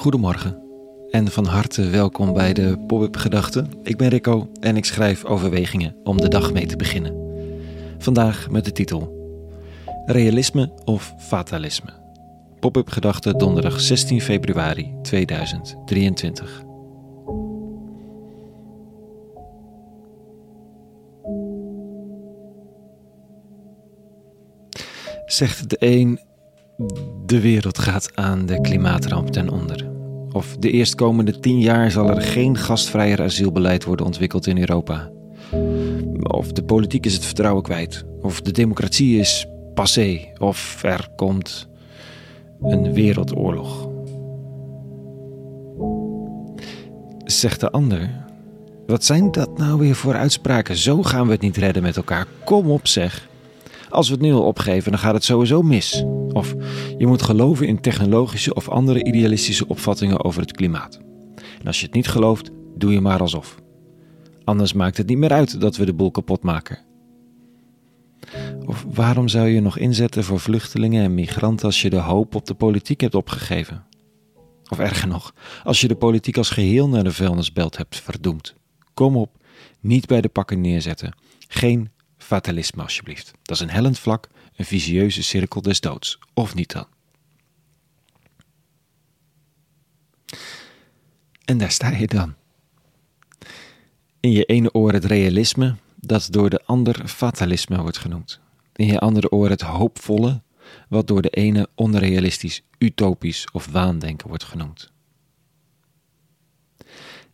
Goedemorgen en van harte welkom bij de Pop-up Gedachten. Ik ben Rico en ik schrijf overwegingen om de dag mee te beginnen. Vandaag met de titel Realisme of Fatalisme. Pop-up Gedachten donderdag 16 februari 2023. Zegt de een, de wereld gaat aan de klimaatramp ten onder. Of de eerstkomende tien jaar zal er geen gastvrijer asielbeleid worden ontwikkeld in Europa. Of de politiek is het vertrouwen kwijt. Of de democratie is passé. Of er komt een wereldoorlog. Zegt de ander. Wat zijn dat nou weer voor uitspraken? Zo gaan we het niet redden met elkaar. Kom op zeg. Als we het nu al opgeven, dan gaat het sowieso mis. Of je moet geloven in technologische of andere idealistische opvattingen over het klimaat. En als je het niet gelooft, doe je maar alsof. Anders maakt het niet meer uit dat we de boel kapot maken. Of waarom zou je nog inzetten voor vluchtelingen en migranten als je de hoop op de politiek hebt opgegeven? Of erger nog, als je de politiek als geheel naar de vuilnisbelt hebt verdoemd. Kom op, niet bij de pakken neerzetten. Geen fatalisme alsjeblieft. Dat is een hellend vlak, een visieuze cirkel des doods. Of niet dan? En daar sta je dan. In je ene oor het realisme, dat door de ander fatalisme wordt genoemd. In je andere oor het hoopvolle, wat door de ene onrealistisch, utopisch of waandenken wordt genoemd.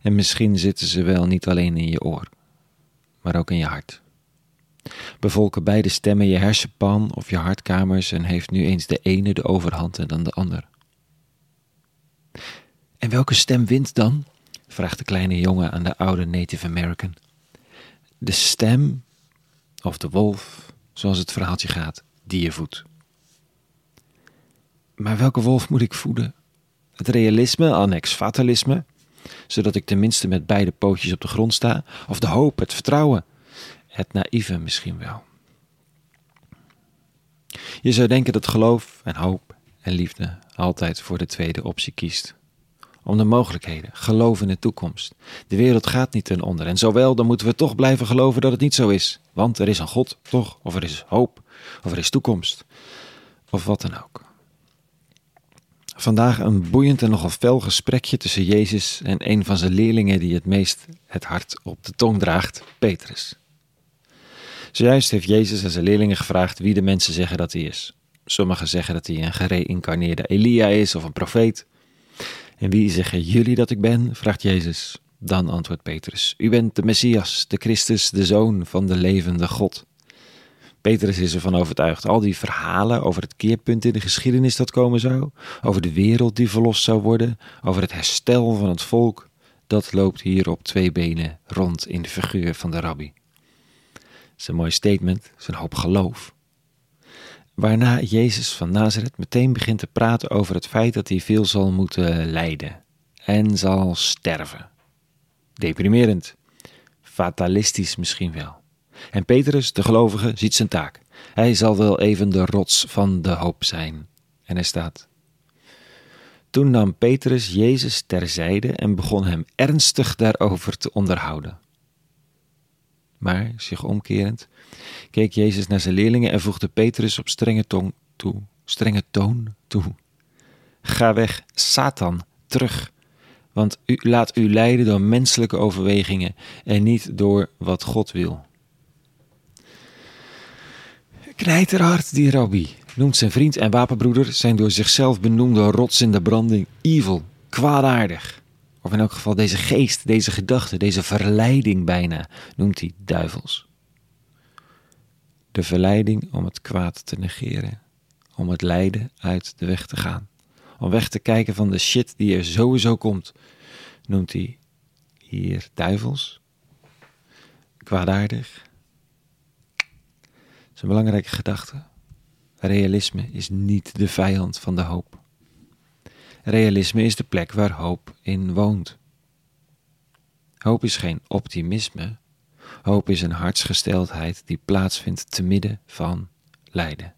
En misschien zitten ze wel niet alleen in je oor, maar ook in je hart. Bevolken beide stemmen je hersenpan of je hartkamers en heeft nu eens de ene de overhand en dan de ander. En welke stem wint dan? vraagt de kleine jongen aan de oude Native American. De stem of de wolf, zoals het verhaaltje gaat, die je voedt. Maar welke wolf moet ik voeden? Het realisme, annex fatalisme, zodat ik tenminste met beide pootjes op de grond sta, of de hoop, het vertrouwen, het naïeve misschien wel. Je zou denken dat geloof en hoop en liefde altijd voor de tweede optie kiest. Om de mogelijkheden, geloof in de toekomst. De wereld gaat niet ten onder en zowel dan moeten we toch blijven geloven dat het niet zo is. Want er is een God, toch? Of er is hoop, of er is toekomst. Of wat dan ook. Vandaag een boeiend en nogal fel gesprekje tussen Jezus en een van zijn leerlingen die het meest het hart op de tong draagt, Petrus. Zojuist heeft Jezus aan zijn leerlingen gevraagd wie de mensen zeggen dat hij is. Sommigen zeggen dat hij een gereïncarneerde Elia is of een profeet. En wie zeggen jullie dat ik ben? vraagt Jezus. Dan antwoordt Petrus: U bent de Messias, de Christus, de Zoon van de levende God. Petrus is ervan overtuigd. Al die verhalen over het keerpunt in de geschiedenis dat komen zou, over de wereld die verlost zou worden, over het herstel van het volk, dat loopt hier op twee benen rond in de figuur van de rabbi is een mooi statement, is een hoop geloof. Waarna Jezus van Nazareth meteen begint te praten over het feit dat hij veel zal moeten lijden en zal sterven. Deprimerend, fatalistisch misschien wel. En Petrus, de gelovige, ziet zijn taak. Hij zal wel even de rots van de hoop zijn. En hij staat. Toen nam Petrus Jezus terzijde en begon hem ernstig daarover te onderhouden. Maar, zich omkerend, keek Jezus naar zijn leerlingen en voegde Petrus op strenge tong toe, strenge toon toe. Ga weg, Satan, terug, want u laat u leiden door menselijke overwegingen en niet door wat God wil. Knijterhard, die rabbi, noemt zijn vriend en wapenbroeder zijn door zichzelf benoemde rots in de branding evil, kwaadaardig. Of in elk geval deze geest, deze gedachte, deze verleiding bijna, noemt hij duivels. De verleiding om het kwaad te negeren, om het lijden uit de weg te gaan, om weg te kijken van de shit die er sowieso komt, noemt hij hier duivels, kwaadaardig. Dat is een belangrijke gedachte. Realisme is niet de vijand van de hoop. Realisme is de plek waar hoop in woont. Hoop is geen optimisme. Hoop is een hartsgesteldheid die plaatsvindt te midden van lijden.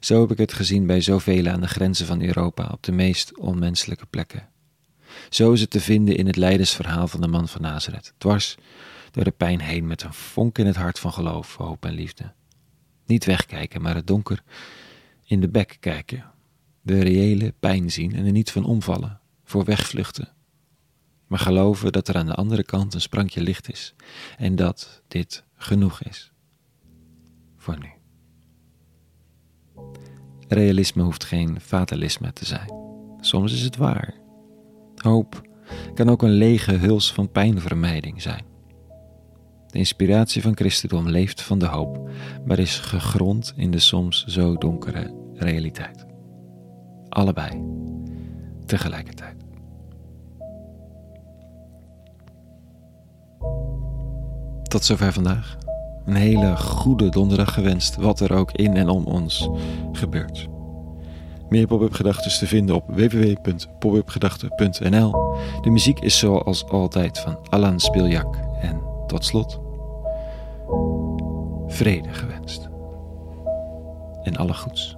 Zo heb ik het gezien bij zoveel aan de grenzen van Europa op de meest onmenselijke plekken. Zo is het te vinden in het lijdensverhaal van de man van Nazareth, dwars door de pijn heen met een vonk in het hart van geloof, hoop en liefde. Niet wegkijken, maar het donker in de bek kijken, de reële pijn zien en er niet van omvallen, voor wegvluchten. Maar geloven dat er aan de andere kant een sprankje licht is en dat dit genoeg is. Voor nu. Realisme hoeft geen fatalisme te zijn. Soms is het waar. Hoop kan ook een lege huls van pijnvermijding zijn. De inspiratie van christendom leeft van de hoop, maar is gegrond in de soms zo donkere realiteit. Allebei tegelijkertijd. Tot zover vandaag. Een hele goede donderdag gewenst, wat er ook in en om ons gebeurt. Meer pop-up gedachten te vinden op www.popupgedachten.nl. De muziek is zoals altijd van Alan Spiljak. En tot slot, vrede gewenst. En alle goeds.